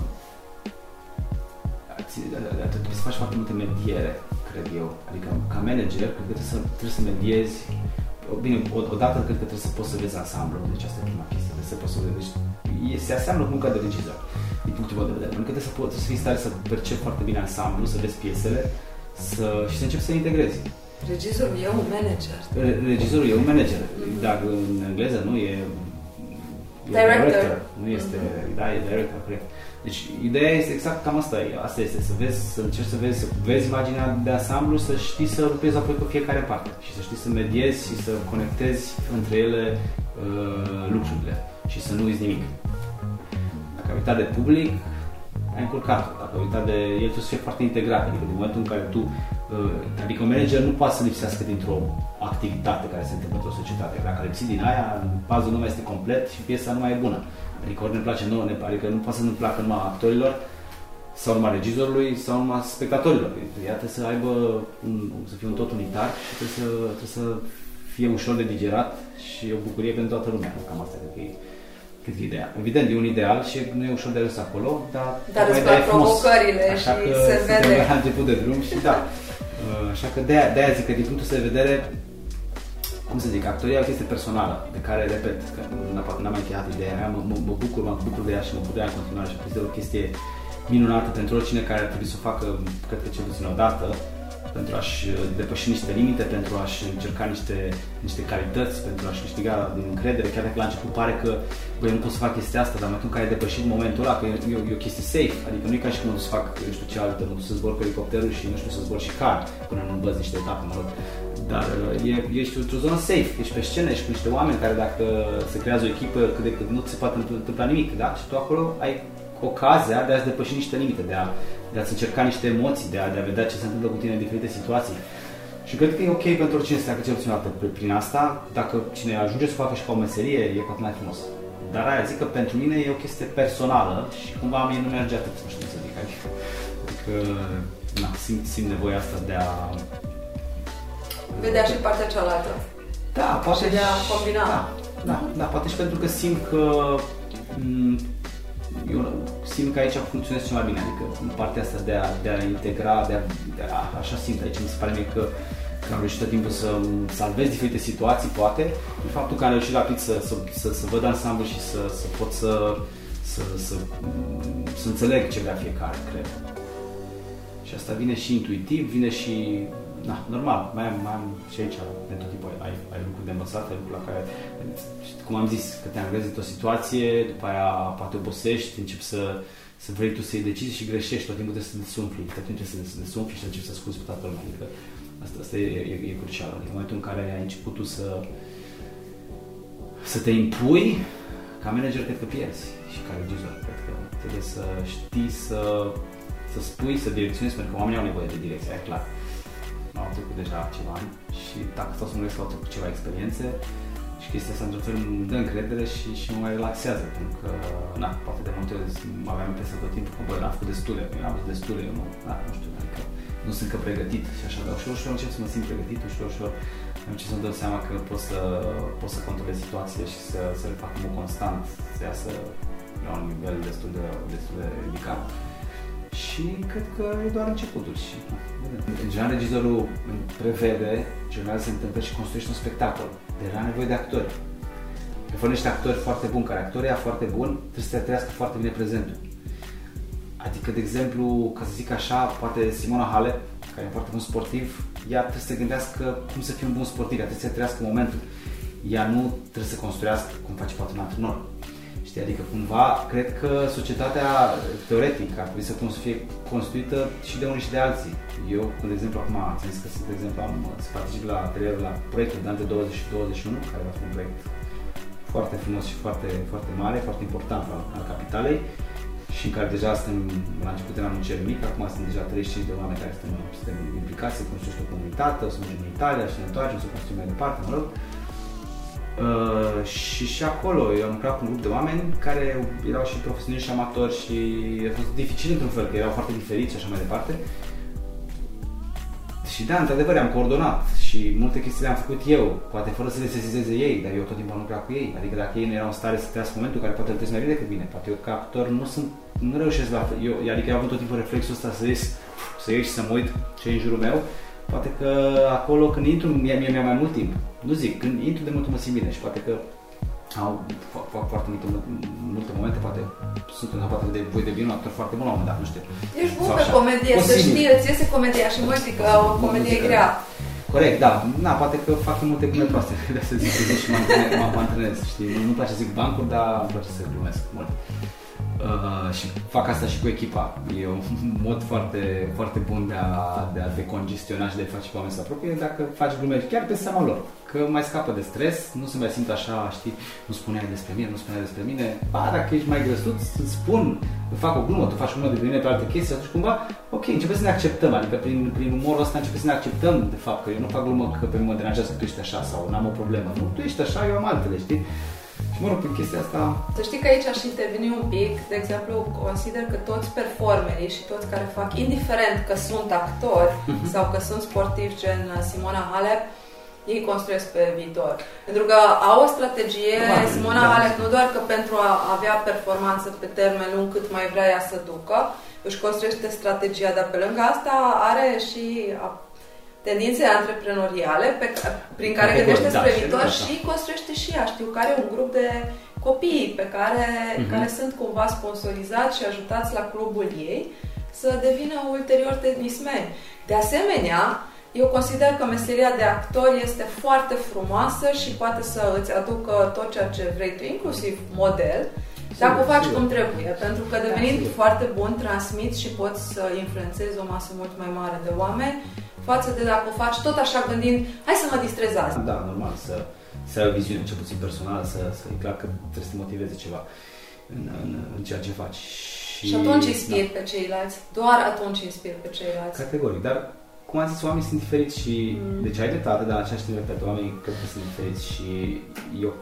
ți- ar trebui să faci foarte multe mediere, cred eu. Adică, ca manager, cred că trebuie să, trebuie să mediezi Bine, o- odată cred că trebuie să poți să vezi ansamblu, deci asta e prima chestie, trebuie să poți să vezi. Deci, e- se aseamnă cu munca de regizor, din punctul meu de vedere. Pentru că trebuie să, poți, trebuie să fii în stare să percepi foarte bine ansamblu, să vezi piesele să, și să începi să integrezi. Regizorul e un manager. Re- Regizorul e un manager, dar în engleză nu e, e Director. Nu este, da, e director, cred. Deci ideea este exact cam asta, e- asta este, să vezi, să încerci să vezi, să vezi imaginea de ansamblu, să știi să lucrezi apoi cu fiecare parte și să știi să mediezi și să conectezi între ele uh, lucrurile și să nu uiți nimic. Dacă ai uitat de public, ai încurcat Dacă ai uitat de el, trebuie să fie foarte integrat. Adică din momentul în care tu, uh, adică un manager nu poate să lipsească dintr-o activitate care se întâmplă într-o societate. Dacă lipsi din aia, puzzle nu mai este complet și piesa nu mai e bună. Adică ori ne place nouă, ne, adică nu poate să nu placă numai actorilor sau numai regizorului sau numai spectatorilor. Ea trebuie să aibă, un, să fie un tot unitar și trebuie să, trebuie să fie ușor de digerat și o bucurie pentru toată lumea. Cam asta cred că e cât e ideea. Evident, e un ideal și nu e ușor de ajuns acolo, dar... Dar tocmai îți de-aia plac e frumos. provocările Așa și că se suntem vede. la început de drum și da. Uh, Așa că de-aia, de-aia zic că din punctul ăsta de vedere cum să zic, actoria este personală, de care, repet, că n-am mai încheiat ideea mea, mă, mă, bucur, mă bucur de ea și mă bucur de ea în continuare și este o chestie minunată pentru oricine care ar trebui să o facă, cred că cel puțin o dată, pentru a-și depăși niște limite, pentru a-și încerca niște, niște calități, pentru a-și câștiga din încredere, chiar dacă la început pare că băi, nu pot să fac chestia asta, dar în momentul în care ai depășit momentul ăla, că e, e, e o chestie safe, adică nu e ca și cum să fac, eu știu ce altă, nu să zbor cu elicopterul și nu știu să zbor și car până nu învăț niște etape, mă rog. Dar e, ești într-o zonă safe, ești pe scenă, ești cu niște oameni care dacă se creează o echipă, cât de cât nu ți se poate întâmpla nimic, da? Și tu acolo ai ocazia de a-ți depăși niște limite, de a, de a-ți încerca niște emoții, de a, de a vedea ce se întâmplă cu tine în diferite situații. Și cred că e ok pentru oricine să treacă cel puțin prin asta. Dacă cine ajunge să facă și ca o meserie, e cu atât mai frumos. Dar aia zic că pentru mine e o chestie personală și cumva mie nu merge atât, nu știu să zic. Adică, adică na, simt, simt nevoia asta de a... Vedea și partea cealaltă. Da, poate și de a combina. Da, da, da, poate și pentru că simt că m- eu simt că aici funcționez cel mai bine, adică în partea asta de a, de a integra, de a, de a, așa simt aici, mi se pare mie că, că am reușit tot timpul să salvez diferite situații, poate, în faptul că am reușit rapid să, să, să, să văd ansamblu și să, să pot să, să, să, să înțeleg ce vrea fiecare, cred. Și asta vine și intuitiv, vine și na, normal, mai am, mai am și aici, pentru timpul ai, ai lucruri de învățat, ai lucruri la care, cum am zis, că te angajezi într-o situație, după aia poate obosești, începi să, să vrei tu să iei decizii și greșești, tot timpul trebuie să desumfli, tot timpul trebuie să desumfli și să începi să scuzi pe toată lumea, adică asta, asta e, e, e crucial, adică în momentul în care ai început tu să, să te impui, ca manager cred că pierzi și ca regizor, cred că trebuie să știi să, să spui, să direcționezi, pentru că oamenii au nevoie de direcție, e clar au trecut deja ceva ani și dacă stau să mă gândesc că au trecut ceva experiențe și chestia asta într-un fel îmi dă încredere și, și mă mai relaxează, pentru că, na, poate de multe ori aveam impresia tot timpul că, bă, n-am făcut destule, eu n-am făcut destule, eu nu, da, nu știu, adică nu sunt încă pregătit și așa, dar ușor, ușor încep să mă simt pregătit, ușor, ușor încep să-mi dau seama că pot să, pot să controlez situația și să, să le fac în mod constant, să iasă la un nivel destul de, destul de ridicat și cred că e doar începutul. Și, în general, regizorul prevede ce urmează să se întâmple și construiește un spectacol. Deci are nevoie de actori. Că fără niște actori foarte buni, care actorii foarte bun, trebuie să trăiască foarte bine prezentul. Adică, de exemplu, ca să zic așa, poate Simona Hale, care e foarte bun sportiv, ea trebuie să se gândească cum să fie un bun sportiv, ea trebuie să trăiască momentul. Ea nu trebuie să construiască cum face poate un antrenor Știi? Adică cumva cred că societatea teoretic ar trebui să, să fie construită și de unii și de alții. Eu, de exemplu, acum am zis că, de exemplu, am să particip la atelierul la proiectul de de 20 și 21, care va fi un proiect foarte frumos și foarte, foarte mare, foarte important al, al capitalei și în care deja suntem, la început eram un cer mic, acum sunt deja 35 de oameni care suntem, suntem implicați, să construiește o comunitate, o să mergem în Italia și ne întoarcem, să construim mai departe, mă rog. Uh, și și acolo eu am lucrat cu un grup de oameni care erau și profesioniști și amatori și a fost dificil într-un fel, că erau foarte diferiți și așa mai departe. Și da, într-adevăr, am coordonat și multe chestii le-am făcut eu, poate fără să le sesizeze ei, dar eu tot timpul am lucrat cu ei. Adică dacă ei nu erau în stare să trăiască momentul care poate îl mai bine decât mine, poate eu ca actor nu sunt, nu reușesc la eu, adică eu am avut tot timpul reflexul ăsta să ies, să ieși și să mă uit ce e în jurul meu Poate că acolo când intru, mie mi-a mai mult timp. Nu zic, când intru de mult mă simt bine și poate că au, fac, fac foarte multe, multe momente, poate sunt în poate de voi devin un actor foarte bun la un moment dat, nu știu. Ești bun pe comedie, Posibil. să știi, îți iese comedia și mă zic că o comedie e grea. Corect, da. Na, poate că fac multe glume proaste, <laughs> de să zic, și mă antrenez, știi. Nu-mi place să zic bancuri, dar îmi place să glumesc mult. Uh, și fac asta și cu echipa. E un <laughs> mod foarte, foarte bun de a, de a decongestiona și de a face pe oameni să apropie dacă faci glume chiar pe seama lor. Că mai scapă de stres, nu se mai simt așa, știi, nu spuneai despre mine, nu spuneai despre mine. Ba, dacă ești mai grăsut, îți spun, fac o glumă, tu faci o glumă de mine pe alte chestii, atunci cumva, ok, începe să ne acceptăm, adică prin, prin umorul ăsta începe să ne acceptăm de fapt că eu nu fac glumă că pe mine mă deranjează că tu ești așa sau n-am o problemă. Nu, tu ești așa, eu am altele, știi? Și mă rog, prin chestia asta... Să știi că aici aș interveni un pic. De exemplu, consider că toți performerii și toți care fac, indiferent că sunt actori uh-huh. sau că sunt sportivi gen Simona Halep, ei construiesc pe viitor. Pentru că au o strategie, da, Simona da. Halep, nu doar că pentru a avea performanță pe termen lung cât mai vrea ea să ducă, își construiește strategia, dar pe lângă asta are și tendințe antreprenoriale pe, prin care Categoric, gândește da, spre și viitor asta. și construiește și ea. Știu că are un grup de copii pe care, Mhm. care sunt cumva sponsorizați și ajutați la clubul ei să devină ulterior tenismeni. De asemenea, eu consider că meseria de actor este foarte frumoasă și poate să îți aducă tot ceea ce vrei tu, inclusiv model, dacă o faci sigur. cum trebuie, pentru că devenind sigur. foarte bun, transmiți și poți să influențezi o masă mult mai mare de oameni față de dacă o faci tot așa gândind, hai să mă distrez azi. Da, normal, să, să ai o viziune, cel puțin personală, să, să e clar că trebuie să te motiveze ceva în, în, în ceea ce faci. Și, Și atunci inspiri pe ceilalți, doar atunci inspiri pe ceilalți. Da, categoric, dar cum am zis, oamenii sunt diferiți și... Mm. Deci ai dreptate, dar în același timp, repet, oamenii cred că sunt diferiți și eu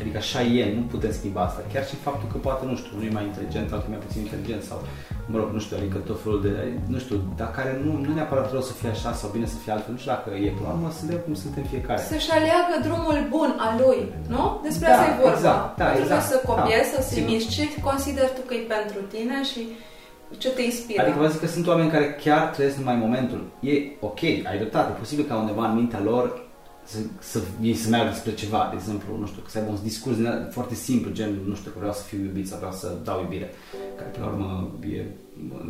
Adică așa e, nu putem schimba asta. Chiar și faptul că poate, nu știu, unul e mai inteligent, altul e mai puțin inteligent sau, mă rog, nu știu, adică tot felul de, nu știu, dar care nu, nu neapărat rău să fie așa sau bine să fie altfel, nu știu dacă e, până la urmă suntem cum suntem fiecare. Să-și aleagă drumul bun al lui, nu? Despre Da, asta e vorba. exact, da, nu trebuie exact, să copiezi, da, să se sigur. miști ce consideri tu că e pentru tine și ce te inspiră. Adică vă zic că sunt oameni care chiar trăiesc numai momentul. E ok, ai dreptate, e posibil ca undeva în mintea lor să, să ei să meargă spre ceva, de exemplu, nu știu, să aibă un discurs din ăla foarte simplu, gen, nu știu, că vreau să fiu iubit sau vreau să dau iubire. Care, pe la urmă, e,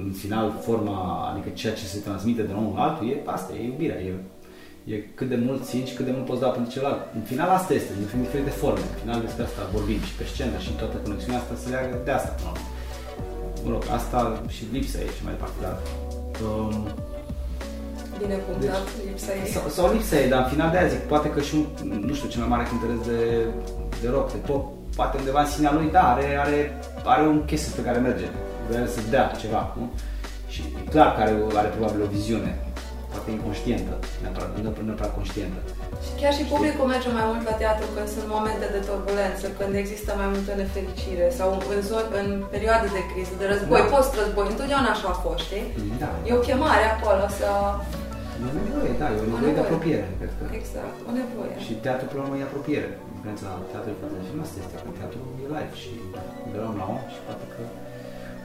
în final, forma, adică ceea ce se transmite de la unul la altul, e asta, e iubirea, e, e cât de mult țin și cât de mult poți da pentru celălalt. În final asta este, în diferite forme. În final despre asta vorbim și pe scenă și toată conexiunea asta se leagă de asta, până la urmă. Mă rog, asta și lipsa e și mai departe, dar... Um, Bine punctat, Deci- lipsa ei. sau, sau lipsa e, dar în final de aia zic, poate că și un, nu știu, cel mai mare cântăresc de, de rock, de pop, poate undeva în sinea lui, da, are, are, are un chestie pe care merge, vrea să dea ceva, nu? Și e clar că are, are probabil o viziune, poate inconștientă, neapărat, nu neapărat conștientă. Și chiar și publicul merge mai mult la teatru când sunt momente de turbulență, când există mai multă nefericire sau în, zon, în perioade de criză, de război, Da. post-război, întotdeauna așa a fost, știi? Da, E o chemare acolo să... e o nevoie, da, e o O nevoie de nevoie. apropiere, cred că. Exact, o nevoie. Și teatru, pe urmă, e apropiere. Diferența teatrului față de film asta este că teatru e live și de la om la om și poate că...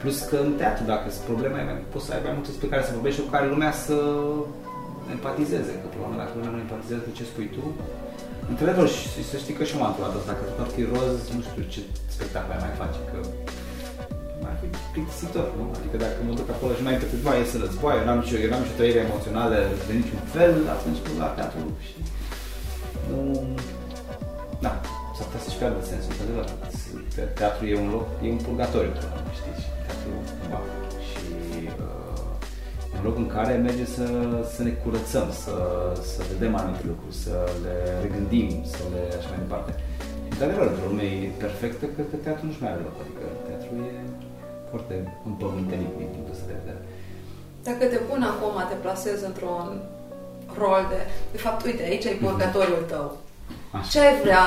Plus că în teatru, dacă sunt probleme, mai- poți să ai mai multe despre care să vorbești și cu care lumea să empatizeze. Că, pe urmă, dacă lumea nu empatizează cu ce spui tu, într-adevăr, și să știi că și eu m-am întâmplat asta, dacă tot ar fi roz, nu știu ce spectacol ai mai face, că ar fi plictisitor, nu? Adică dacă mă duc acolo și înainte câteva ies în război, eu n-am nicio, eu n-am nicio trăire emoțională de niciun fel, atunci mă duc la teatru și nu... Da, s-ar putea să-și piardă sensul, într-adevăr. Te- Teatru e un loc, e un purgatoriu, până la urmă, știți, și teatru cumva. Și uh, e un loc în care merge să, să ne curățăm, să, să vedem anumite lucruri, să le regândim, să le așa mai departe. Și într-adevăr, într-o lume perfectă, cred că teatru nu-și mai are loc, adică teatru e foarte împământenit din punctul ăsta de vedere. Dacă te pun acum, te plasezi într-un rol de... De fapt, uite, aici e purgatoriul tău. Așa. Ce ai vrea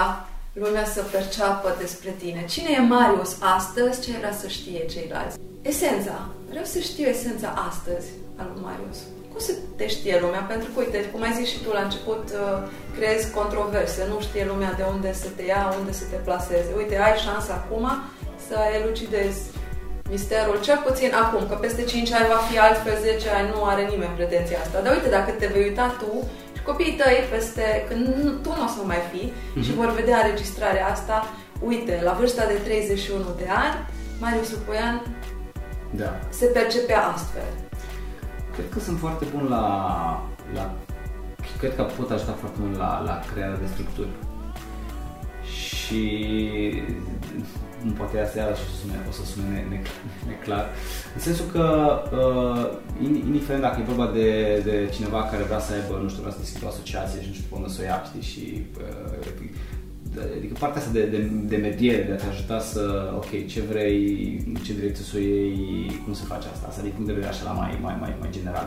lumea să perceapă despre tine? Cine e Marius astăzi? Ce ai vrea să știe ceilalți? Esența. Vreau să știu esența astăzi al lui Marius. Cum să te știe lumea? Pentru că, uite, cum ai zis și tu la început, uh, creezi controverse. Nu știe lumea de unde să te ia, unde să te plaseze. Uite, ai șansa acum să elucidezi misterul, cel puțin acum, că peste 5 ani va fi altfel, 10 ani nu are nimeni pretenția asta. Dar uite, dacă te vei uita tu și copiii tăi peste, când nu- tu nu o să mai fi și vor vedea înregistrarea asta, uite, la vârsta de 31 de ani, Marius Lupoian Da. se percepea astfel. Cred că sunt foarte bun la, la cred că pot ajuta foarte mult la, la crearea de structuri. Și nu poate asta iarăși o să sune, o să sune ne, ne, neclar. În sensul că, uh, in- indiferent dacă e vorba de, de cineva care vrea să aibă, nu știu, vrea să deschidă o asociație și nu știu pe unde să o ia, știi, și uh, de- adică partea asta de, de, de mediere, de a te ajuta să, ok, ce vrei, în ce direcție să o iei, cum se face asta, asta din punct de vedere așa la mai, mai, mai, mai general.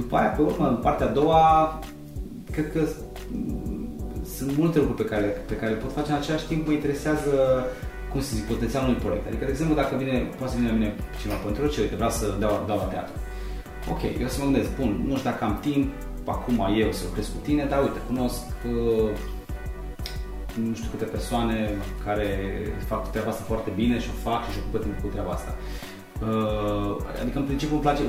După aia, pe urmă, în partea a doua, cred că mm, sunt multe lucruri pe care, pe care le pot face în același timp, mă interesează cum să zic, potențialul unui proiect. Adică, de exemplu, dacă vine, poate să vină la mine cineva pentru ce, uite, vreau să dau, dau la teatru. Ok, eu să mă gândesc, bun, nu știu dacă am timp, acum eu să lucrez cu tine, dar uite, cunosc uh, nu știu câte persoane care fac treaba asta foarte bine și o fac și își ocupă timp cu treaba asta. Uh, adică în principiu îmi place,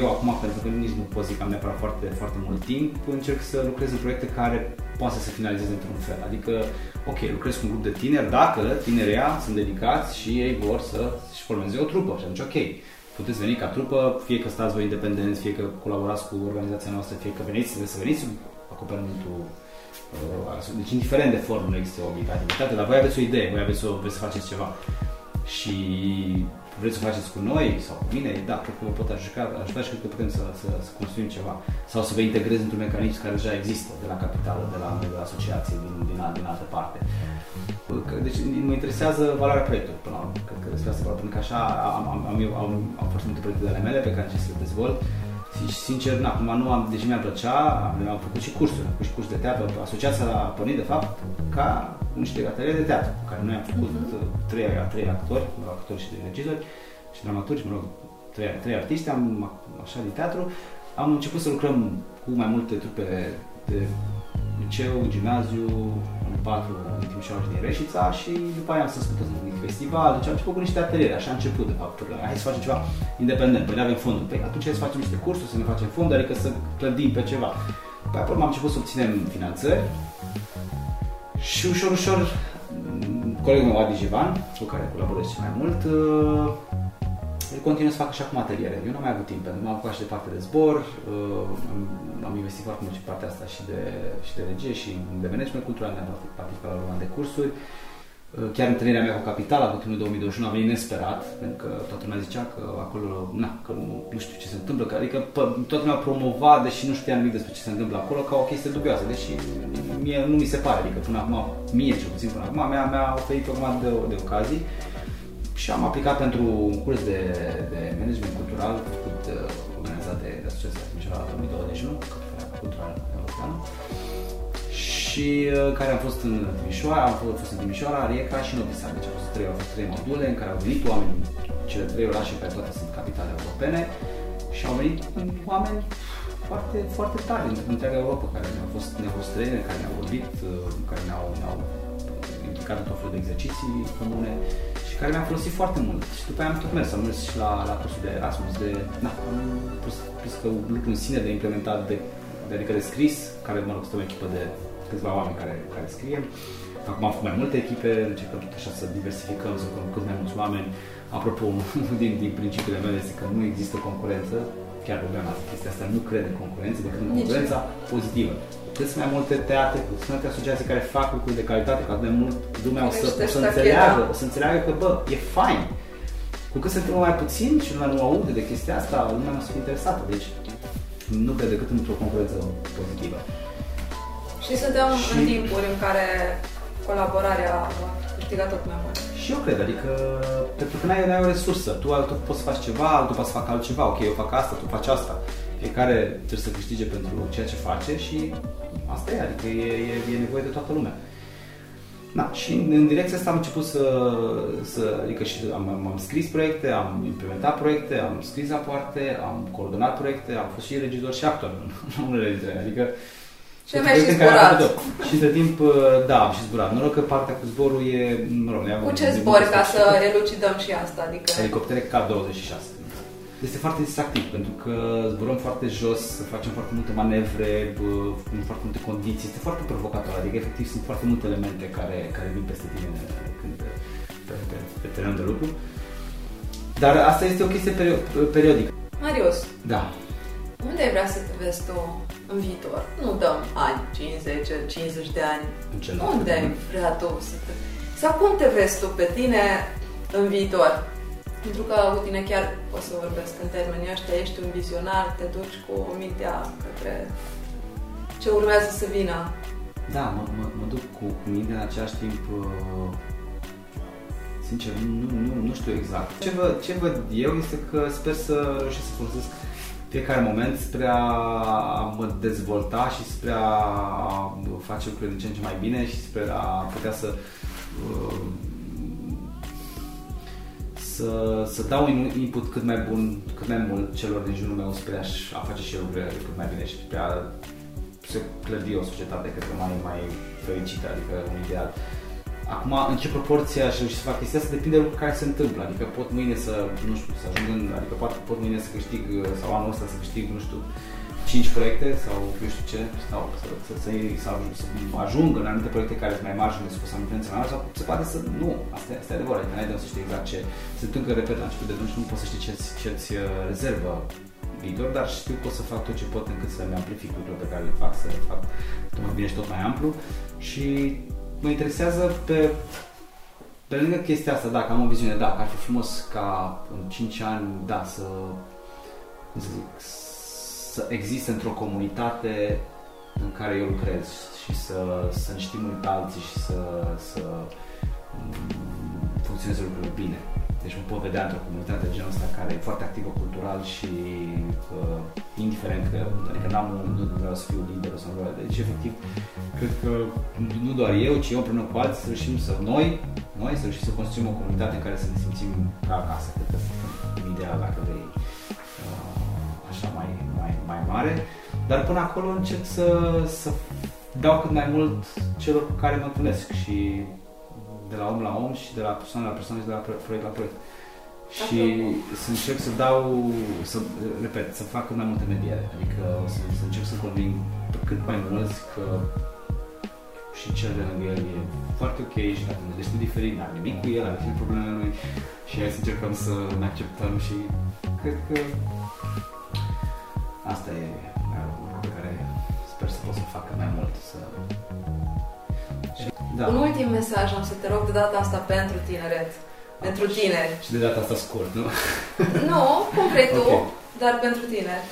eu acum, pentru că nici nu pot zic că am neapărat foarte, foarte mult timp, încerc să lucrez în proiecte care poate să se finalizeze într-un fel. Adică, ok, lucrez cu un grup de tineri dacă tinerii sunt dedicați și ei vor să-și formeze o trupă și atunci ok. Puteți veni ca trupă, fie că stați voi independenți, fie că colaborați cu organizația noastră, fie că veniți să veniți sub acoperimentul uh, deci indiferent de formă nu există obligativitate, dar voi aveți o idee, voi aveți o, vreți să faceți ceva. Și vreți să faceți cu noi sau cu mine, da, cred că vă pot ajuta, ajuta și cred că putem să, să, să construim ceva. Sau să vă integrez într-un mecanism care deja există de la capitală, de la, de la asociație, din, din, din altă parte. Deci mă interesează valoarea proiectului până la urmă. Cred că despre asta vorba, pentru că așa am, am, am, eu, am, am foarte multe proiecte de ale mele pe care încerc să le dezvolt. Și sincer, na, acum nu am, deci mi-a plăcea, am, am făcut și cursuri, am făcut și curs de teatru. Asociația a pornit, de fapt, ca niște ateliere de teatru, care noi am făcut uh-huh. trei, trei actori, actori și regizori, și dramaturgi, mă rog, trei, trei artiști, am, așa de teatru, am început să lucrăm cu mai multe trupe de liceu, gimnaziu, în patru din Timișoara și din Reșița și după aia am să scutăm un festival, deci am început cu niște ateliere, așa a început de fapt, hai să facem ceva independent, păi nu avem fonduri, păi atunci hai să facem niște cursuri, să ne facem fonduri, adică să clădim pe ceva. Păi apoi am început să obținem finanțări și ușor, ușor, colegul meu Adi Jivan, cu care colaborez cel mai mult, el continuă să facă și acum ateliere. Eu nu am mai avut timp, pentru că m-am apucat și de partea de zbor, uh, am, am investit foarte mult și partea asta și de, și de regie și de management cultural, ne-am participat la un de cursuri. Uh, chiar întâlnirea mea cu Capitala, cu 2021, a venit nesperat, pentru că toată lumea zicea că acolo, na, că nu, nu știu ce se întâmplă, că, adică pă, toată lumea promova, deși nu știa nimic despre ce se întâmplă acolo, ca o chestie dubioasă, deși mie nu mi se pare, adică până acum, mie cel puțin până acum, mi-a, mi-a oferit o de, de ocazii și am aplicat pentru un curs de, de management cultural făcut, uh, organizat de, de Asociația Timișoara 2021, Cultural European, și uh, care am fost în Timișoara, am fost în Timișoara, Rieca și în Odisa. Deci au fost trei, au fost trei module în care au venit oameni, cele trei orașe care toate sunt capitale europene și au venit oameni foarte, foarte tari din întreaga Europa, care ne-au fost, ne-au fost străini, care ne-au vorbit, uh, care ne-au, ne-au implicat în tot felul de exerciții comune care mi-a folosit foarte mult. Și după aia am tot mers, am mers și la, la cursul de Erasmus, de, na, am pus, pus că lucru în sine de implementat, de, de, adică de scris, care, mă rog, stă o echipă de câțiva oameni care, care scriem. Acum am făcut mai multe echipe, încercăm tot așa să diversificăm, să lucrăm cât mai mulți oameni. Apropo, unul <laughs> din, din principiile mele este că nu există concurență, chiar problema asta, chestia asta, nu crede în concurență, decât în concurența pozitivă cât mai multe teatre, cât mai multe asociații care fac lucruri de calitate, ca de mult lumea o să, o să înțeleagă, o să înțeleagă că, bă, e fain. Cu cât se întâmplă mai puțin și lumea nu aude de chestia asta, lumea nu se fi interesată. Deci, nu cred decât într-o concurență pozitivă. Și suntem și... în timpuri în care colaborarea va câștiga tot mai mult. Și eu cred, adică pentru că n-ai, n-ai o resursă, tu, tu poți să faci ceva, altul poate să facă altceva, ok, eu fac asta, tu faci asta. Fiecare trebuie să câștige pentru ceea ce face și asta e, adică e, e, e nevoie de toată lumea. Da, și în, în direcția asta am început să, să adică și am, am, am scris proiecte, am implementat proiecte, am scris rapoarte, am coordonat proiecte, am fost și regizor și actor <laughs> în unele dintre ele, adică și mai și zburat. Și între timp, da, am și zburat. Noroc că partea cu zborul e, mă rog, Cu ce zbori, ca să elucidăm și asta? Adică... Elicoptere K-26 este foarte distractiv pentru că zburăm foarte jos, facem foarte multe manevre, în foarte multe condiții, este foarte provocator, adică efectiv sunt foarte multe elemente care, care vin peste tine când, pe, pe, pe, pe terenul de lucru. Dar asta este o chestie perio- periodică. Marius. Da. Unde ai vrea să te vezi tu în viitor? Nu dăm ani, 50, 50 de ani. În ce Unde ai vrea tu să te... Sau cum te vezi tu pe tine în viitor? Pentru că cu tine chiar o să vorbesc în termenii ăștia, ești un vizionar, te duci cu mintea către ce urmează să vină. Da, mă, mă, mă duc cu, cu mintea în același timp uh, sincer, nu, nu, nu știu exact. Ce văd, ce văd eu este că sper să reușesc să folosesc fiecare moment spre a mă dezvolta și spre a face lucrurile din ce în ce mai bine și spre a putea să uh, să, să dau un input cât mai bun, cât mai mult celor din jurul meu spre a, face și eu lucrurile cât mai bine și spre a se clădi o societate cât mai, mai fericită, adică un ideal. Acum, în ce proporție aș reuși să fac chestia asta? Depinde de lucruri care se întâmplă. Adică pot mâine să, nu știu, să ajung în, adică poate pot mâine să câștig, sau anul ăsta să câștig, nu știu, 5 proiecte sau eu știu ce, sau să, să, să, să, să ajung în anumite proiecte care sunt mai mari și unde spus am influență mai mare sau se poate să nu, asta, asta e adevărat, adică n-ai de să știi exact ce. Se întâmplă, repet, la început de drum și nu poți să știi ce-ți, ce-ți uh, rezervă viitor, dar știu că o să fac tot ce pot încât să-mi amplific lucrurile pe care le fac, să le fac tot mai bine și tot mai amplu. Și mă interesează pe pe lângă chestia asta, dacă am o viziune, da, că ar fi frumos ca în 5 ani, da, să, cum să zic, să existe într-o comunitate în care eu lucrez și să, să ne știm unii pe alții și să, să mm, funcționeze lucrurile bine. Deci mă pot vedea într-o comunitate de genul ăsta care e foarte activă cultural și uh, indiferent că, adică n-am, nu vreau să fiu lider sau nu vreau, deci efectiv cred că nu doar eu, ci eu împreună cu alții să reușim să noi, noi să reușim să construim o comunitate în care să ne simțim ca acasă. Cred că e ideal dacă vrei uh, așa mai, mai, mai mare, dar până acolo încerc să, să dau cât mai mult celor cu care mă întâlnesc și de la om la om și de la persoană la persoană și de la proiect la proiect. Și să încerc să dau, să, repet, să fac cât mai multe mediere, adică să, să încerc să conving cât mai mulți că și cel de lângă el e foarte ok și dacă ne destul diferit, n-are nimic cu el, are fi problemele lui și hai să încercăm să ne acceptăm și cred că asta e lucru pe care sper să pot să facă mai mult, să da. Un ultim mesaj am să te rog de data asta pentru tineret. Pentru tineri. Și de data asta scurt, nu? <laughs> Nu, cum vrei tu, okay. dar pentru tineri.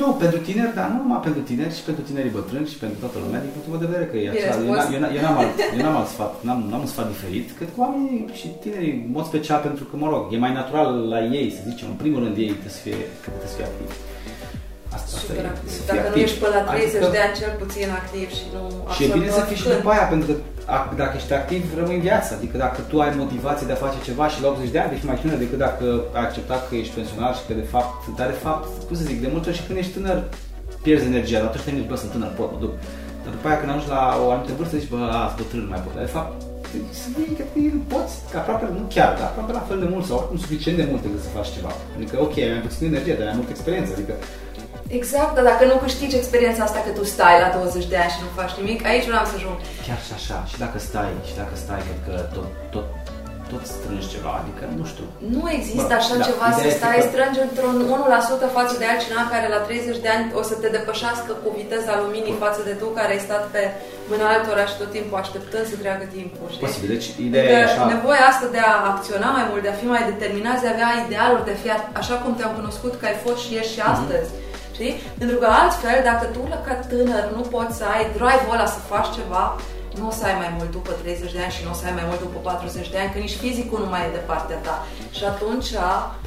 Nu, pentru tineri, dar nu numai pentru tineri, și pentru tinerii bătrâni și pentru toată lumea, din punctul meu de vedere că e așa. Eu, eu, eu, n-am alt, eu n-am alt sfat, n-am, n-am un sfat diferit, cred că oamenii și tinerii, în mod special pentru că, mă rog, e mai natural la ei, să zicem, în primul rând ei trebuie să fie, trebuie să fie activi. Asta, Super asta activ. Dacă activ. nu ești până la 30 adică, de ani cel puțin activ și nu Și e bine să fii și după aia, pentru că dacă ești activ, rămâi în viață. Adică dacă tu ai motivație de a face ceva și la 80 de ani, deci mai tânăr decât dacă ai acceptat că ești pensionar și că de fapt, dar de fapt, cum să zic, de multe ori și când ești tânăr, pierzi energia, dar atunci te gândești, bă, sunt tânăr, pot, mă duc. Dar după aia când ajungi la o anumită vârstă, zici, bă, a, sunt bătrân, nu mai pot. Dar de fapt, să vii că poți, că aproape, nu chiar, dar aproape la fel de mult sau oricum suficient de mult decât să faci ceva. Adică, ok, ai mai puțin energie, dar ai multă experiență, adică Exact, dar dacă nu câștigi experiența asta că tu stai la 20 de ani și nu faci nimic, aici vreau să ajung. Chiar și așa, și dacă stai, și dacă stai, cred că tot, tot, tot strângi ceva, adică nu știu. Nu există Bă, așa da, ceva să stai, că... strângi într-un 1% față de altcineva care la 30 de ani o să te depășească cu viteza luminii față de tu care ai stat pe mâna altora și tot timpul așteptând să treacă timpul. Știi? Posibil, deci ideea adică e așa. Nevoia asta de a acționa mai mult, de a fi mai determinat, de a avea idealuri, de a fi așa cum te-am cunoscut că ai fost și ești și mhm. astăzi. Mm-hmm Știi? Pentru că altfel, dacă tu ca tânăr nu poți să ai drive-ul ăla să faci ceva, nu o să ai mai mult după 30 de ani și nu o să ai mai mult după 40 de ani, că nici fizicul nu mai e de partea ta. Și atunci...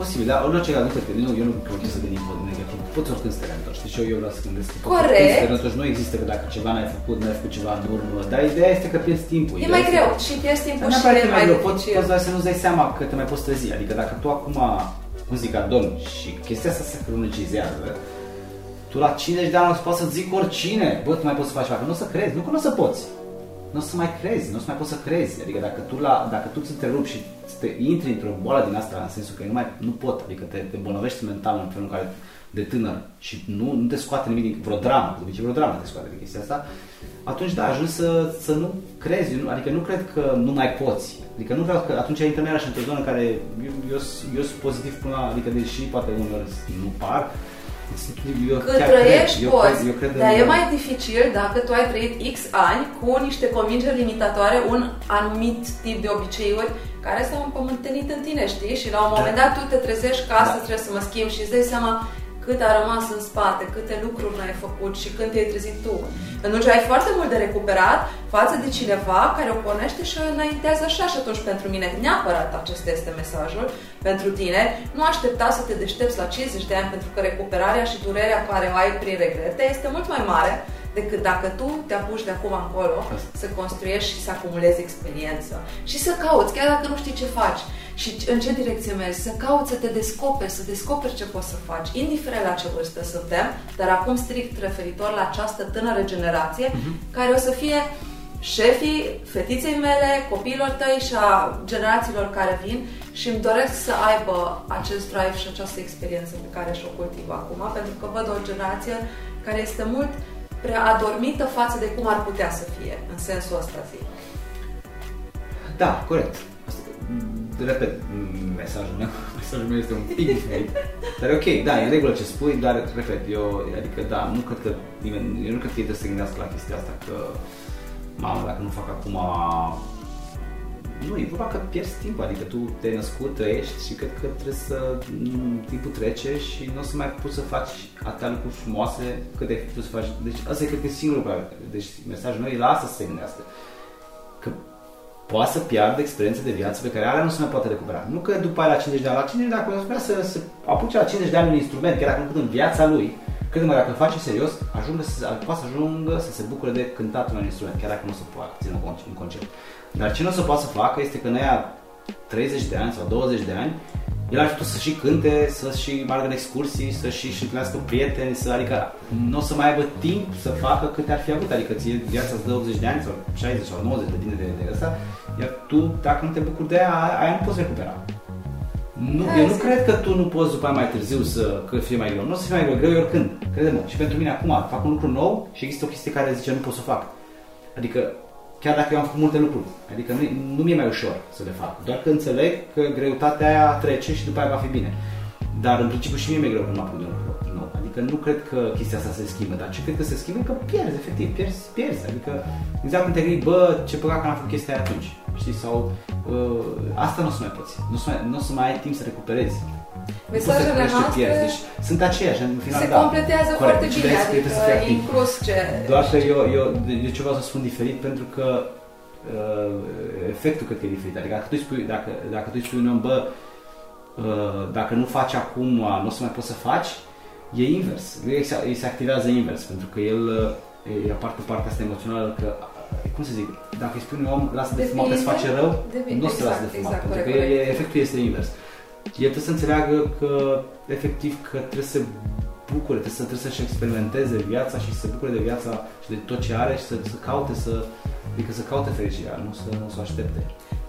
Posibil, dar orice caz, nu cred că nu, eu nu cred că să gândim negativ. Poți oricând să te reîntorci. Deci eu, eu vreau să gândesc că Corect. Să nu există că dacă ceva n-ai făcut, n-ai făcut ceva în urmă. Dar ideea este că pierzi timpul. E mai greu și pierzi timpul și e mai greu. Poți, poți să nu-ți dai seama că te mai poți trezi. Adică dacă tu acum, cum zic, adormi și chestia asta se cronologizează, tu la 50 de ani o să poți să zic oricine, bă, tu mai poți să faci ceva, nu o să crezi, nu că nu o să poți. Nu o să mai crezi, nu o să mai poți să crezi. Adică dacă tu, la, dacă tu ți întrerupi și te intri într-o boală din asta, în sensul că nu mai nu pot, adică te, te bolnăvești mental în felul în care de tânăr și nu, nu te scoate nimic din vreo dramă, de obicei vreo dramă te scoate de chestia asta, atunci da, ajungi să, să nu crezi, adică nu cred că nu mai poți. Adică nu vreau că atunci intrăm iarăși într-o zonă care eu, eu, eu sunt pozitiv până la, adică deși poate uneori nu par, eu Când trăiești cred, poți, eu cred, eu cred dar e mai dificil dacă tu ai trăit X ani cu niște convingeri limitatoare, un anumit tip de obiceiuri care s-au împământenit în tine, știi? Și la un moment da. dat tu te trezești că asta da. trebuie să mă schimb și îți dai seama cât a rămas în spate, câte lucruri n-ai făcut și când te-ai trezit tu. Atunci ai foarte mult de recuperat față de cineva care o pornește și o înaintează așa și atunci pentru mine neapărat acesta este mesajul pentru tine. Nu aștepta să te deștepți la 50 de ani pentru că recuperarea și durerea care o ai prin regrete este mult mai mare decât dacă tu te apuci de acum încolo să construiești și să acumulezi experiență și să cauți, chiar dacă nu știi ce faci și în ce direcție mergi, să cauți să te descoperi, să descoperi ce poți să faci, indiferent la ce vârstă suntem, dar acum strict referitor la această tânără generație, uh-huh. care o să fie șefii fetiței mele, copiilor tăi și a generațiilor care vin și îmi doresc să aibă acest drive și această experiență pe care și-o cultivă acum, pentru că văd o generație care este mult prea adormită față de cum ar putea să fie, în sensul ăsta zic. Da, corect. Asta, repet, mesajul meu, <laughs> mesajul meu este un pic diferit. <laughs> Dar e ok, da, e în regulă ce spui, dar, repet, eu, adică, da, nu cred că nimeni, eu nu cred că ei trebuie să se gândească la chestia asta, că, mamă, dacă nu fac acum nu, e vorba că pierzi timp, adică tu te-ai născut, trăiești și cred că trebuie să timpul trece și nu o să mai poți să faci atâtea lucruri frumoase cât ai fi să faci. Deci asta e cred că e singurul lucru. Deci mesajul meu e la asta să se gândească. Că poate să piardă experiențe de viață pe care are nu se mai poate recupera. Nu că după aia la 50 de ani, la 50 de ani, dacă vrea să, să apuce la 50 de ani un instrument, chiar dacă nu în viața lui, cred că dacă îl face serios, ajunge să, poate să ajungă să se bucure de cântatul un instrument, chiar dacă nu se poate ține un concert. Dar ce nu se poate să facă este că în aia 30 de ani sau 20 de ani, el ar fi să și cânte, să și meargă în excursii, să și și întâlnească prieteni, să, adică nu o să mai aibă timp să facă câte ar fi avut, adică ție viața îți dă 80 de ani sau 60 sau 90, depinde de, de asta, iar tu, dacă nu te bucuri de aia, aia nu poți recupera. Nu, eu nu cred că tu nu poți după mai târziu să că fie mai greu. Nu o să fie mai greu, greu oricând. Crede-mă. Și pentru mine acum fac un lucru nou și există o chestie care zice nu pot să fac. Adică chiar dacă eu am făcut multe lucruri. Adică nu, nu mi-e mai ușor să le fac. Doar că înțeleg că greutatea aia trece și după aia va fi bine. Dar în principiu și mie mi-e greu când mă apuc de un lucru nou. Adică nu cred că chestia asta se schimbă, dar ce cred că se schimbă e că pierzi, efectiv, pierzi, pierzi. Adică exact când te gândi, bă, ce păcat că n-am făcut chestia aia atunci. Știi? Sau uh, asta nu o să mai poți. Nu o să mai, nu o să mai ai timp să recuperezi. Mesajele noastre pierzi. Deci, sunt aceiași, în final, se da. completează Corect. foarte bine, adică inclus ce... Doar că eu, eu, eu ceva să spun diferit pentru că uh, efectul cred că e diferit. Adică dacă tu îi spui, dacă, dacă tu îi spui un om, bă, uh, dacă nu faci acum, nu o să mai poți să faci, e invers. El se, se activează invers, pentru că el uh, e aparte partea asta emoțională că cum să zic, dacă îi spui un om, lasă de fumat că îți face rău, nu o să exact, lasă de fumat, exact, pentru că corect, e, efectul este invers. El trebuie să înțeleagă că, efectiv, că trebuie să bucure, trebuie, să, trebuie să-și experimenteze viața și să se bucure de viața și de tot ce are și să, să caute să, adică să caute fericirea, nu să, nu să o aștepte.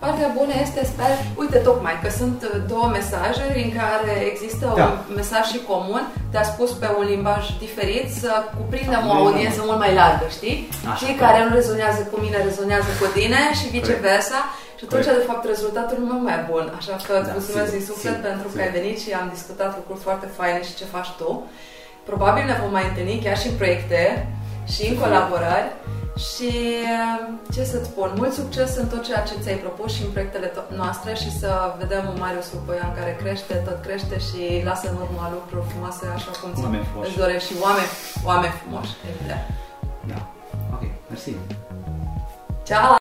Partea bună este, sper, uite tocmai că sunt două mesaje în care există da. un mesaj și comun, te-a spus pe un limbaj diferit să cuprindem o audiență mult mai largă, știi? Așa, Cei care nu rezonează cu mine rezonează cu tine și viceversa. Și atunci, de fapt, rezultatul nu mai bun. Așa că da, mulțumesc din suflet sigur, pentru sigur. că ai venit și am discutat lucruri foarte faine și ce faci tu. Probabil ne vom mai întâlni chiar și în proiecte și în colaborări. Și ce să-ți spun, mult succes în tot ceea ce ți-ai propus și în proiectele noastre și să vedem un Marius Lupoian care crește, tot crește și lasă în urmă lucruri frumoase așa cum ți îți dorești și oameni, oameni frumoși, evident. Da, ok, mersi. Ciao!